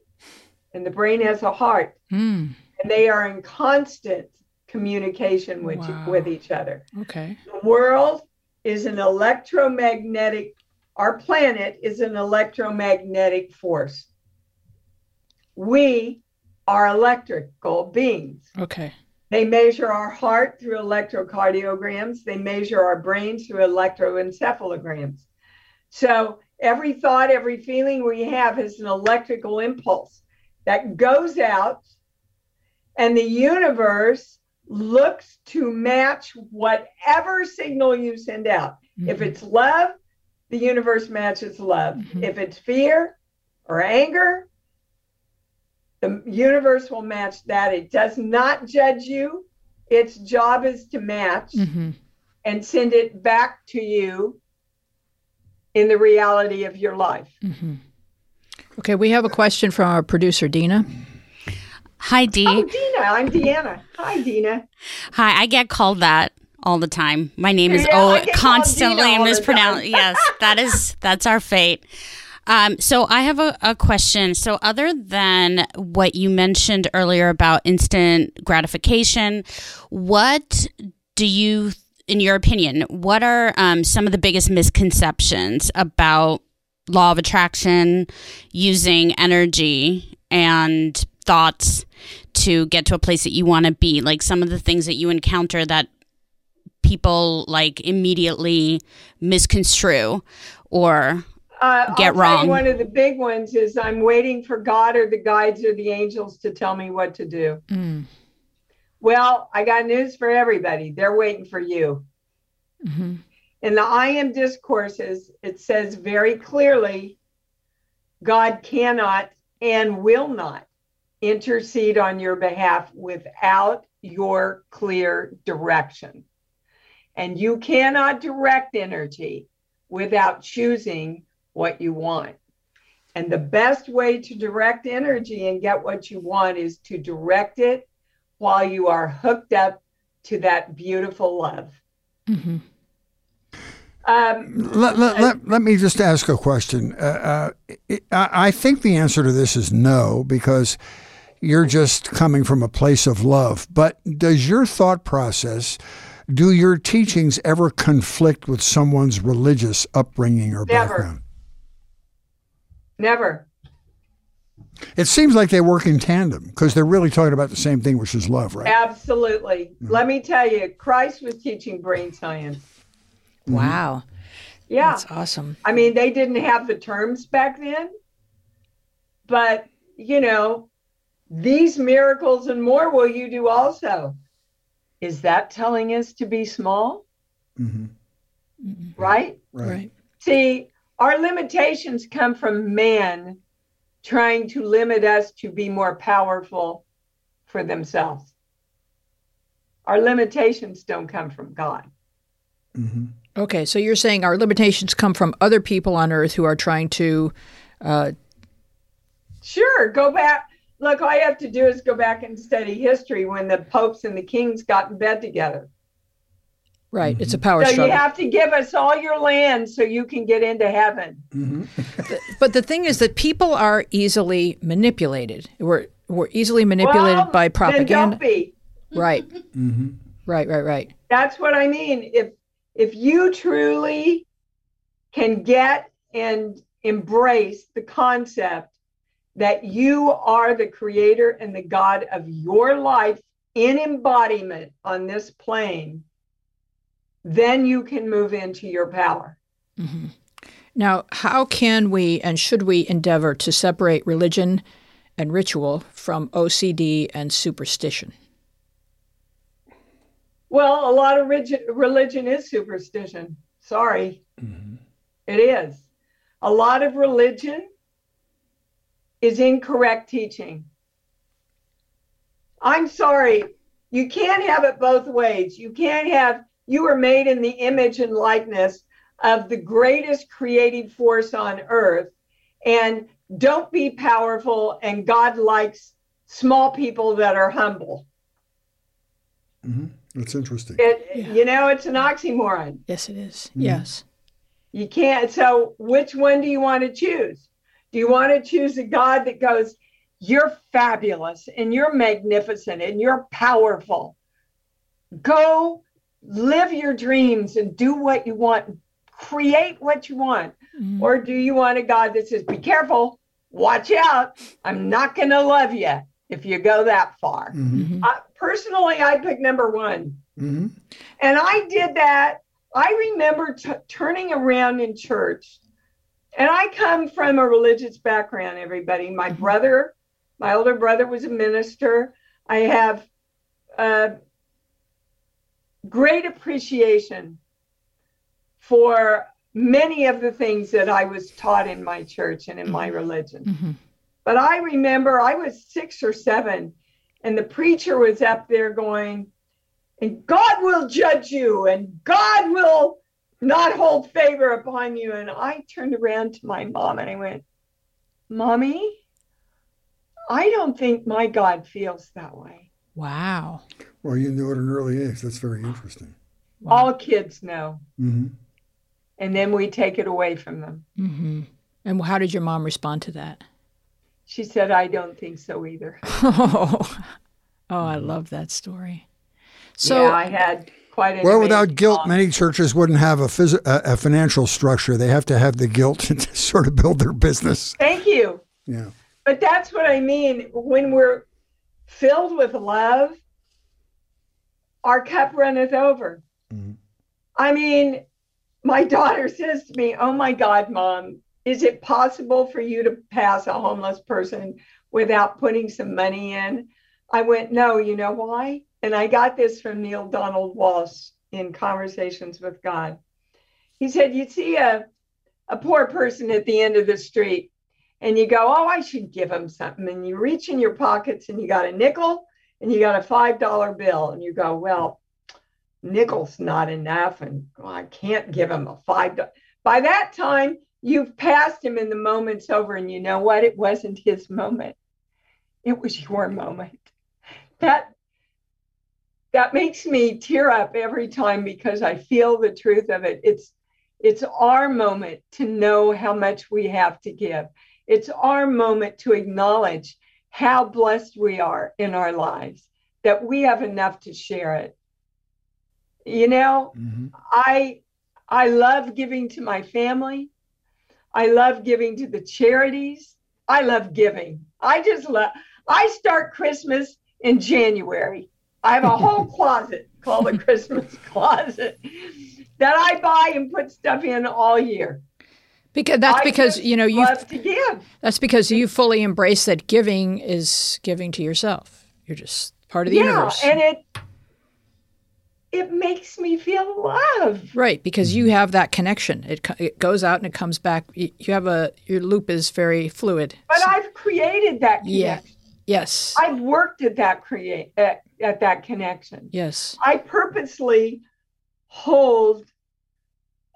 and the brain has a heart. Mm, And they are in constant communication with, Wow. with each other. okay. The world is an electromagnetic, our planet is an electromagnetic force. We are electrical beings. Okay. They measure our heart through electrocardiograms. They measure our brains through electroencephalograms. So every thought, every feeling we have is an electrical impulse that goes out, and the universe looks to match whatever signal you send out. If Mhm. it's love, the universe matches love. Mhm. If it's fear or anger, the universe will match that. It does not judge you. Its job is to match Mhm. and send it back to you in the reality of your life. Mhm. Okay, we have a question from our producer, Dina. Hi, Dee. Oh, Dina, I'm Deanna. Hi, Dina. Hi, I get called that all the time. My name is Yeah, oh constantly Dina all the mispronounced. yes, that is that's our fate. Um, so I have a, a question. So other than what you mentioned earlier about instant gratification, what do you, in your opinion, what are um, some of the biggest misconceptions about law of attraction, using energy and thoughts to get to a place that you want to be? Like some of the things that you encounter that people like immediately misconstrue or Uh, Get wrong. one of the big ones is I'm waiting for God or the guides or the angels to tell me what to do. Mm. Well, I got news for everybody. They're waiting for you. Mhm. In the I am discourses, it says very clearly God cannot and will not intercede on your behalf without your clear direction. And you cannot direct energy without choosing what you want. And the best way to direct energy and get what you want is to direct it while you are hooked up to that beautiful love. Mhm. Um, Let, let, let, let me just ask a question. Uh, uh, I, I think the answer to this is no, because you're just coming from a place of love. But does your thought process, do your teachings ever conflict with someone's religious upbringing or Never. background? Never. It seems like they work in tandem because they're really talking about the same thing, which is love, right? Absolutely. Let me tell you, Christ was teaching brain science. Wow. Yeah. That's awesome. I mean, they didn't have the terms back then, but you know, these miracles and more will you do also. Is that telling us to be small? hmm Right? Right. Right. See, our limitations come from man trying to limit us to be more powerful for themselves. Our limitations don't come from God. hmm Okay, so you're saying our limitations come from other people on Earth who are trying to. Uh, Sure, go back. Look, all you have to do is go back and study history when the popes and the kings got in bed together. Right, it's a power So struggle. So you have to give us all your land so you can get into heaven. hmm But the thing is that people are easily manipulated. We're we're easily manipulated Well, by Then propaganda. don't be. Right, hmm right, right, right. That's what I mean. If if you truly can get and embrace the concept that you are the creator and the God of your life in embodiment on this plane, then you can move into your power. hmm Now, how can we and should we endeavor to separate religion and ritual from OCD and superstition? Well, a lot of relig- religion is superstition. Sorry, hmm it is. A lot of religion is incorrect teaching. I'm sorry, you can't have it both ways. You can't have you were made in the image and likeness of the greatest creative force on earth. And don't be powerful. And God likes small people that are humble. Mm-hmm. That's interesting. It, Yeah. You know, it's an oxymoron. Yes, it is. Mhm. Yes. You can't. So, which one do you want to choose? Do you want to choose a God that goes, You're fabulous and you're magnificent and you're powerful? Go live your dreams and do what you want, create what you want. Mhm. Or do you want a God that says, Be careful, watch out, I'm not going to love you if you go that far? Mm-hmm. Mhm. I, personally, I pick number one. Mm-hmm. And I did that. I remember t- turning around in church. And I come from a religious background, everybody. My brother, my older brother was a minister. I have uh, great appreciation for many of the things that I was taught in my church and in my religion. Mhm. But I remember I was six or seven, and the preacher was up there going, and God will judge you, and God will not hold favor upon you. And I turned around to my mom and I went, Mommy, I don't think my God feels that way. Wow. Well, you knew at an early age. That's very interesting. wow. All kids know. Mm-hmm. And then we take it away from them. hmm And how did your mom respond to that? She said, I don't think so either. Oh, oh I love that story. So, yeah, I had quite a Well, without guilt, many churches wouldn't have a, phys- a, a financial structure. They have to have the guilt to sort of build their business. Thank you. Yeah. But that's what I mean. When we're filled with love, our cup runneth over. Mhm. I mean, my daughter says to me, Oh my God, mom, is it possible for you to pass a homeless person without putting some money in? I went, No, you know why? And I got this from Neale Donald Walsch in Conversations with God. He said, You see a, a poor person at the end of the street, and you go, Oh, I should give him something. And you reach in your pockets and you got a nickel and you got a $5 bill. And you go, Well, nickel's not enough. And I can't give him a $5. By that time, you've passed him and the moment's over. And you know what? It wasn't his moment, it was your moment. That that makes me tear up every time because I feel the truth of it. It's it's our moment to know how much we have to give. It's our moment to acknowledge how blessed we are in our lives, that we have enough to share it. You know, Mm-hmm. I I love giving to my family. I love giving to the charities. I love giving. I just love I start Christmas in January. I have a whole closet called the Christmas closet that I buy and put stuff in all year. Because that's I because you know you love to give. that's because you fully embrace that giving is giving to yourself. You're just part of the yeah, universe. and it it makes me feel love. Right, because you mm-hmm. have that connection. It it goes out and it comes back. You you have a your loop is very fluid. But I've created that Yeah. Yes. I've worked at that create at, at that connection. Yes. I purposely hold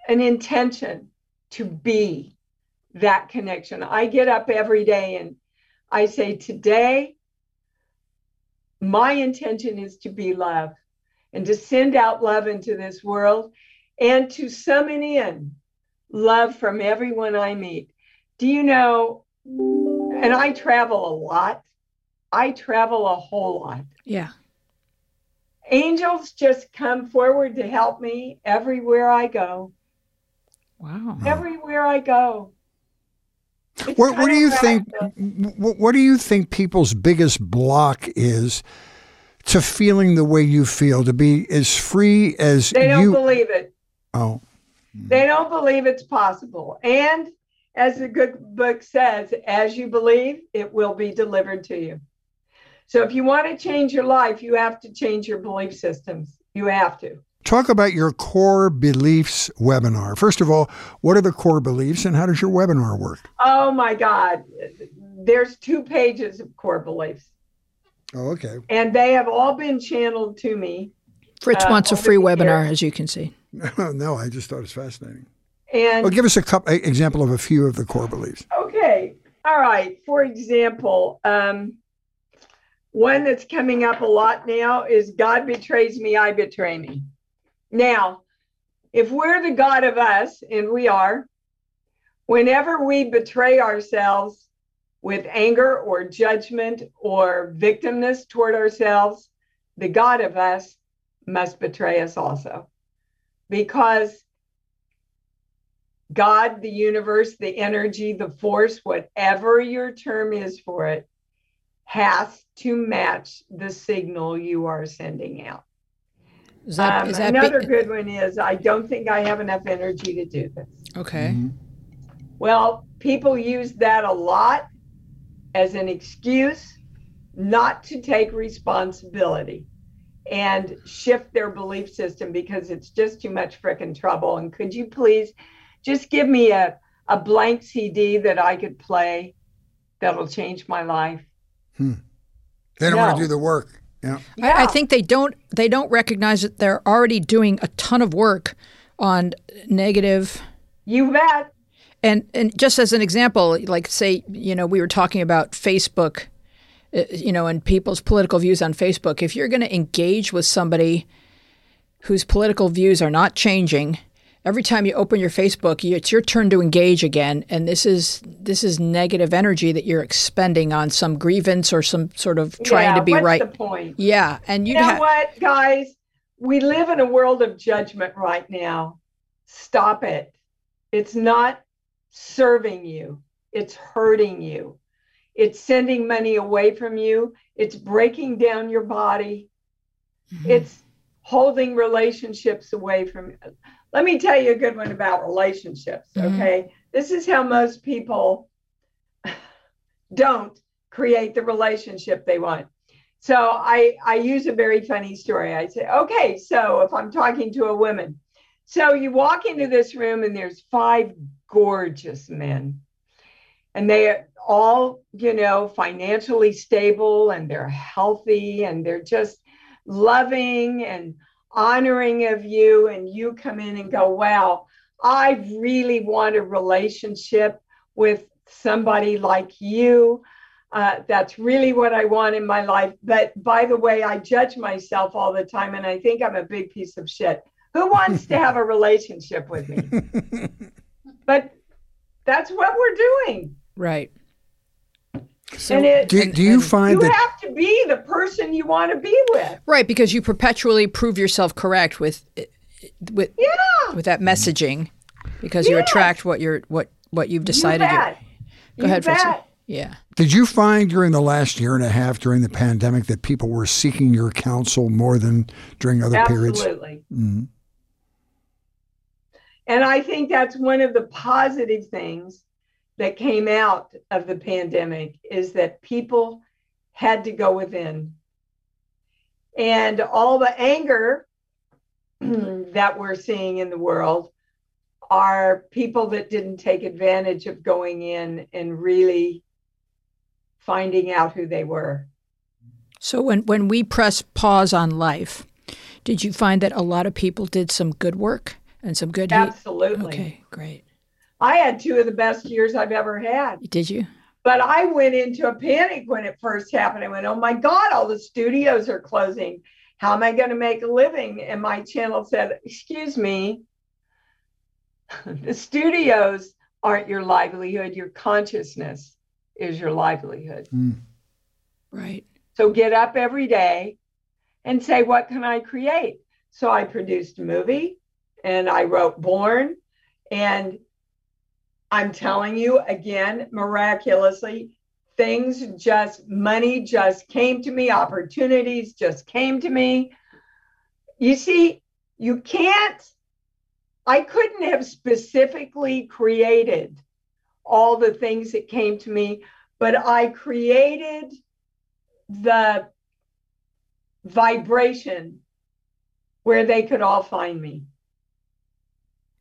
an intention to be that connection. I get up every day and I say, Today, my intention is to be love and to send out love into this world and to summon in love from everyone I meet. Do you know? And I travel a lot. I travel a whole lot Yeah. angels just come forward to help me everywhere I go. Wow. Everywhere I go. What, what do you think? What, what do you think people's biggest block is to feeling the way you feel, to be as free as They don't you? believe it. oh, They don't believe it's possible. And as the good book says, as you believe, it will be delivered to you. So if you want to change your life, you have to change your belief systems. You have to. Talk about your core beliefs webinar. First of all, what are the core beliefs, and how does your webinar work? Oh my God. There's two pages of core beliefs, Oh, okay. and they have all been channeled to me Fritz uh, wants a free webinar, years. as you can see. no, I just thought it was fascinating. And Well, give us a couple example of a few of the core beliefs. Okay. All right. For example, um, one that's coming up a lot now is God betrays me, I betray me. Now, if we're the God of us, and we are, whenever we betray ourselves with anger or judgment or victimness toward ourselves, the God of us must betray us also. Because God, the universe, the energy, the force, whatever your term is for it, has to match the signal you are sending out. Is that, Um, is that be- another good one is I don't think I have enough energy to do this. okay? Mm-hmm. Well, people use that a lot as an excuse not to take responsibility and shift their belief system because it's just too much frickin' trouble. And could you please just give me a, a blank CD that I could play that'll change my life? Hmm. They don't want to do the work. Yeah. I, I think they don't they don't recognize that they're already doing a ton of work on negative You bet. and and just as an example, like say you know we were talking about Facebook, uh, you know, and people's political views on Facebook. If you're going to engage with somebody whose political views are not changing, every time you open your Facebook, you, it's your turn to engage again, and this is this is negative energy that you're expending on some grievance or some sort of trying Yeah, to be what's right. the point? Yeah, and You know ha- what, guys? We live in a world of judgment right now. Stop it. It's not serving you, it's hurting you. It's sending money away from you, it's breaking down your body, Mm-hmm. it's holding relationships away from you. Let me tell you a good one about relationships, Mhm. okay? This is how most people don't create the relationship they want. So I I use a very funny story. I say, okay, so if I'm talking to a woman, so you walk into this room and there's five gorgeous men, and they are all, you know, financially stable and they're healthy and they're just loving and honoring of you, and you come in and go, wow, I really want a relationship with somebody like you. Uh, that's really what I want in my life. But by the way, I judge myself all the time and I think I'm a big piece of shit. Who wants to have a relationship with me? But that's what we're doing. right. So, and it, Do, do you find you that have to be the person you want to be with. right because you perpetually prove yourself correct with with Yeah. with that messaging because you attract what you're what what you've decided. you bet. Go You ahead, Fritzy. bet. Yeah. did you find during the last year and a half during the pandemic that people were seeking your counsel more than during other periods? Absolutely. Mhm. And I think that's one of the positive things that came out of the pandemic is that people had to go within. And all the anger that we're seeing in the world are people that didn't take advantage of going in and really finding out who they were. So when when we press pause on life, did you find that a lot of people did some good work and some good? Absolutely. Okay, great. I had two of the best years I've ever had. Did you? But I went into a panic when it first happened. I went, oh my God, all the studios are closing. How am I going to make a living? And my channel said, excuse me, the studios aren't your livelihood. Your consciousness is your livelihood. Mm. Right. So get up every day and say, what can I create? So I produced a movie and I wrote Born. And I'm telling you again, miraculously, things just, money just came to me, opportunities just came to me. You see, you can't, I couldn't have specifically created all the things that came to me, but I created the vibration where they could all find me.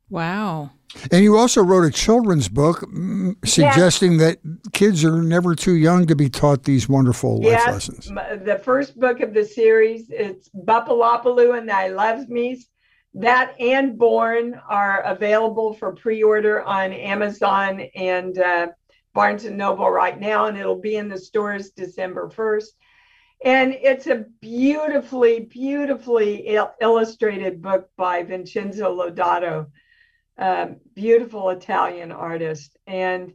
Wow. And you also wrote a children's book mm, suggesting that kids are never too young to be taught these wonderful life Yes, lessons. m- the first book of the series, it's Bupalopaloo and I Loves Me's. That and Born are available for pre-order on Amazon and uh, Barnes and Noble right now, and it'll be in the stores December 1st. And it's a beautifully, beautifully il- illustrated book by Vincenzo Lodato, um, beautiful Italian artist. And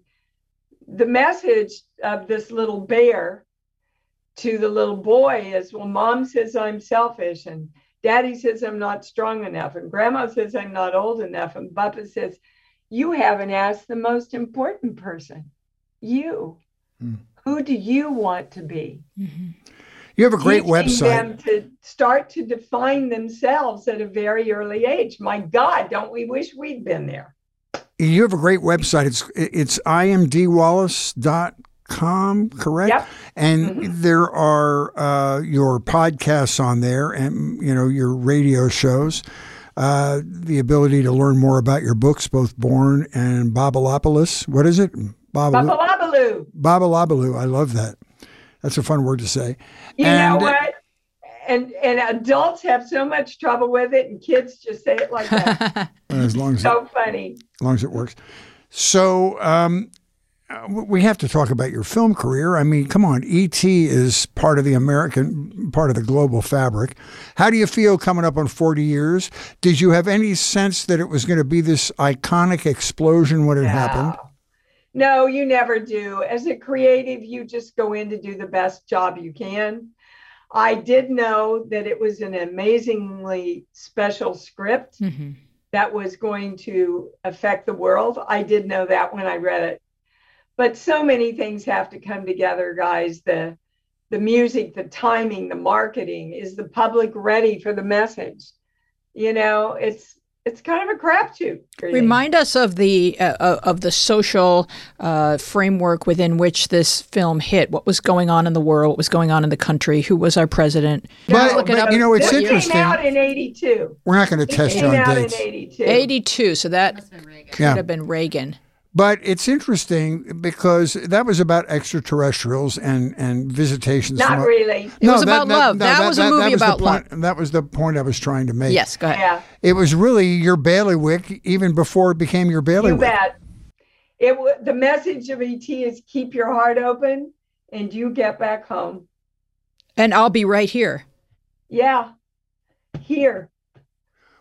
the message of this little bear to the little boy is well, mom says I'm selfish, and daddy says I'm not strong enough, and grandma says I'm not old enough, and Papa says, You haven't asked the most important person, you. Hmm. Who do you want to be? You have a great website. them to start to define themselves at a very early age. My God, don't we wish we'd been there? You have a great website. It's it's iamdeewallace.com, correct? Yep. And Mm-hmm. there are uh, your podcasts on there and you know your radio shows. Uh, the ability to learn more about your books, both Born and Babalopolis. What is it? Babalu- Bupalabaloo. Babalabaloo. I love that. That's a fun word to say. You And- know what? And and adults have so much trouble with it, and kids just say it like that. As long as so funny. as long as it works. So um, uh, we have to talk about your film career. I mean, come on, ET is part of the American, part of the global fabric. How do you feel coming up on forty years? Did you have any sense that it was going to be this iconic explosion when it happened? No, you never do. As a creative, you just go in to do the best job you can. I did know that it was an amazingly special script Mhm. that was going to affect the world. I did know that when I read it. But so many things have to come together, guys. The the music, the timing, the marketing. Is the public ready for the message? You know, it's it's kind of a crapshoot. really. Remind us of the uh, uh, of the social uh, framework within which this film hit. What was going on in the world? What was going on in the country? Who was our president? But- but, up. you know, it's this interesting. came out in '82. We're not going to It test you on out dates. '82. Eighty-two. So that could Yeah. have been Reagan. But it's interesting because that was about extraterrestrials and, and visitations. Not from, really. It was about love. That was a movie was the about point, That was the point I was trying to make. Yes. Go ahead. Yeah, It was really your bailiwick even before it became your you bailiwick. bet. It the message of ET is keep your heart open and you get back home. And I'll be right here. Yeah, here.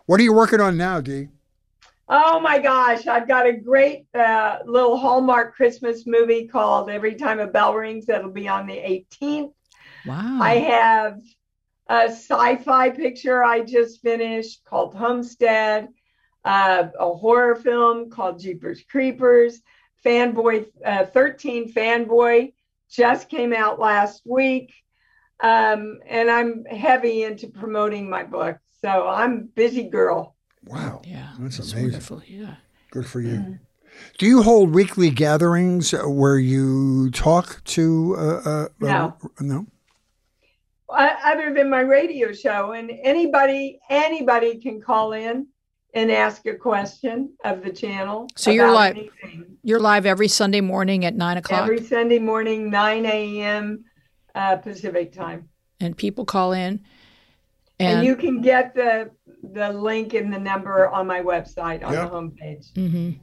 What are you working on now, Dee? Oh my gosh, I've got a great uh, little Hallmark Christmas movie called Every Time a Bell Rings that'll be on the 18th. Wow. I have a sci-fi picture I just finished called Homestead, uh, a horror film called Jeepers Creepers, Fanboy uh, 13 Fanboy just came out last week, um, and I'm heavy into promoting my book, so I'm busy girl. Wow. yeah. That's It's amazing. wonderful. Yeah. Good for you. Do you hold weekly gatherings where you talk to? Uh, uh, No. Uh, no. Other than my radio show, and anybody anybody can call in and ask a question of the channel. So you're live. anything. You're live every Sunday morning at nine o'clock, every Sunday morning, 9 a.m. Uh, Pacific time. and people call in. And, And, you can get the the link and the number on my website on Yep. the homepage. Mhm.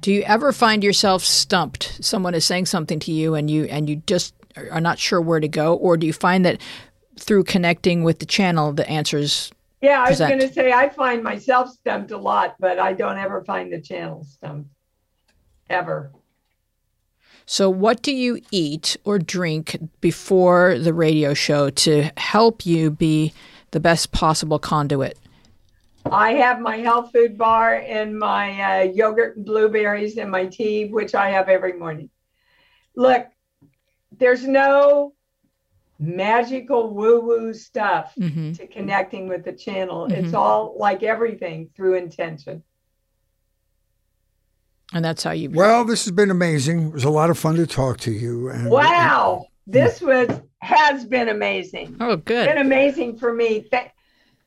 do you ever find yourself stumped? Someone is saying something to you, and you and you just are not sure where to go, or do you find that through connecting with the channel, the answers? Yeah, I was going to say I find myself stumped a lot, but I don't ever find the channel stumped. Ever. So, what do you eat or drink before the radio show to help you be the best possible conduit? I have my health food bar and my uh, yogurt and blueberries and my tea, which I have every morning. Look, there's no magical woo woo stuff hmm to connecting with the channel. Mhm. It's all like everything through intention. And that's how you. Well, this has been amazing. It was a lot of fun to talk to you. And Wow, this was has been amazing. Oh, good, Been amazing for me. Th-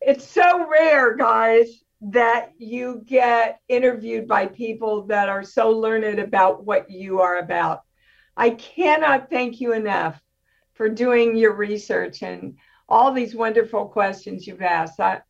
It's so rare, guys, that you get interviewed by people that are so learned about what you are about. I cannot thank you enough for doing your research and all these wonderful questions you've asked. I,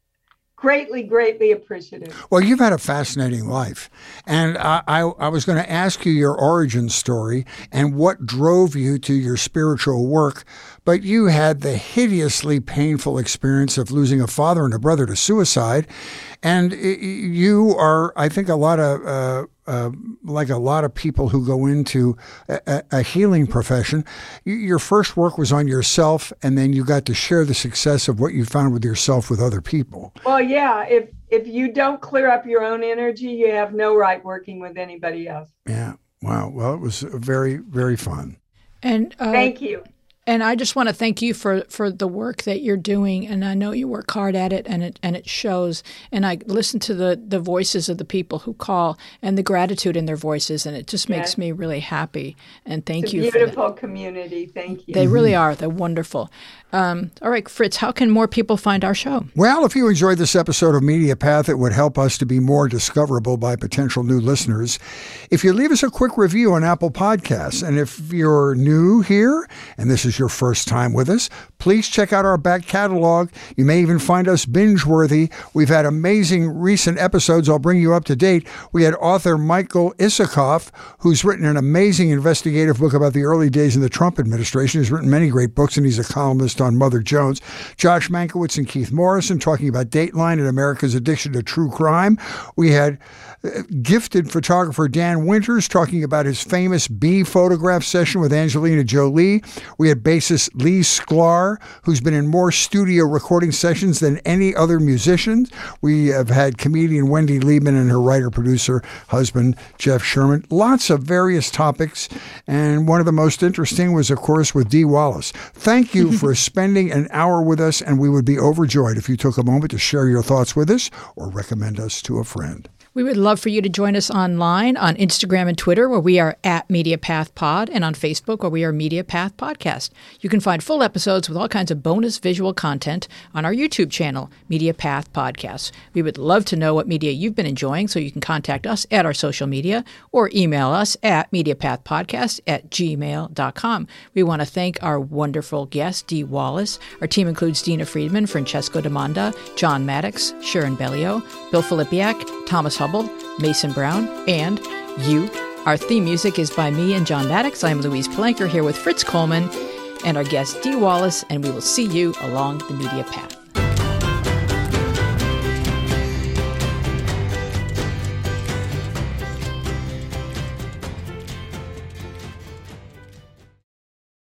greatly, greatly appreciative. Well, you've had a fascinating life. And I, I, I was going to ask you your origin story and what drove you to your spiritual work, but you had the hideously painful experience of losing a father and a brother to suicide. And you are, I think, a lot of. Uh, uh, like a lot of people who go into a, a, healing profession, your first work was on yourself, and then you got to share the success of what you found with yourself with other people. Well, yeah. If if you don't clear up your own energy, you have no right working with anybody else. Yeah. Wow. Well, it was very very fun. And uh, thank you. And I just want to thank you for, for the work that you're doing, and I know you work hard at it, and it and it shows. And I listen to the the voices of the people who call and the gratitude in their voices, and it just makes yes. me really happy. And thank it's you. Beautiful community. Thank you. They really are. They're wonderful. Um, all right, Fritz, how can more people find our show? Well, if you enjoyed this episode of Media Path, it would help us to be more discoverable by potential new listeners. If you leave us a quick review on Apple Podcasts, and if you're new here and this is your first time with us, please check out our back catalog. You may even find us binge worthy. We've had amazing recent episodes. I'll bring you up to date. We had author Michael Isikoff, who's written an amazing investigative book about the early days in the Trump administration. He's written many great books, and he's a columnist on Mother Jones. Josh Mankiewicz and Keith Morrison talking about Dateline and America's addiction to true crime. We had uh, gifted photographer Dan Winters talking about his famous bee photograph session with Angelina Jolie. We had bassist Lee Sklar, who's been in more studio recording sessions than any other musician. We have had comedian Wendy Liebman and her writer producer husband Jeff Sherman. Lots of various topics, and one of the most interesting was, of course, with Dee Wallace. Thank you for spending an hour with us, and we would be overjoyed if you took a moment to share your thoughts with us or recommend us to a friend. We would love for you to join us online on Instagram and Twitter, where we are at MediaPathPod, and on Facebook, where we are MediaPath Podcast. You can find full episodes with all kinds of bonus visual content on our YouTube channel, MediaPath Podcast. We would love to know what media you've been enjoying, so you can contact us at our social media or email us at MediaPathPodcast at gmail.com. We want to thank our wonderful guest, Dee Wallace. Our team includes Dina Friedman, Francesco Demanda, John Maddox, Sharon Bellio, Bill Filipiak, Thomas Hubble, Mason Brown, and you. Our theme music is by me and John Maddox. I'm Louise Palanker here with Fritz Coleman and our guest Dee Wallace, and we will see you along the media path.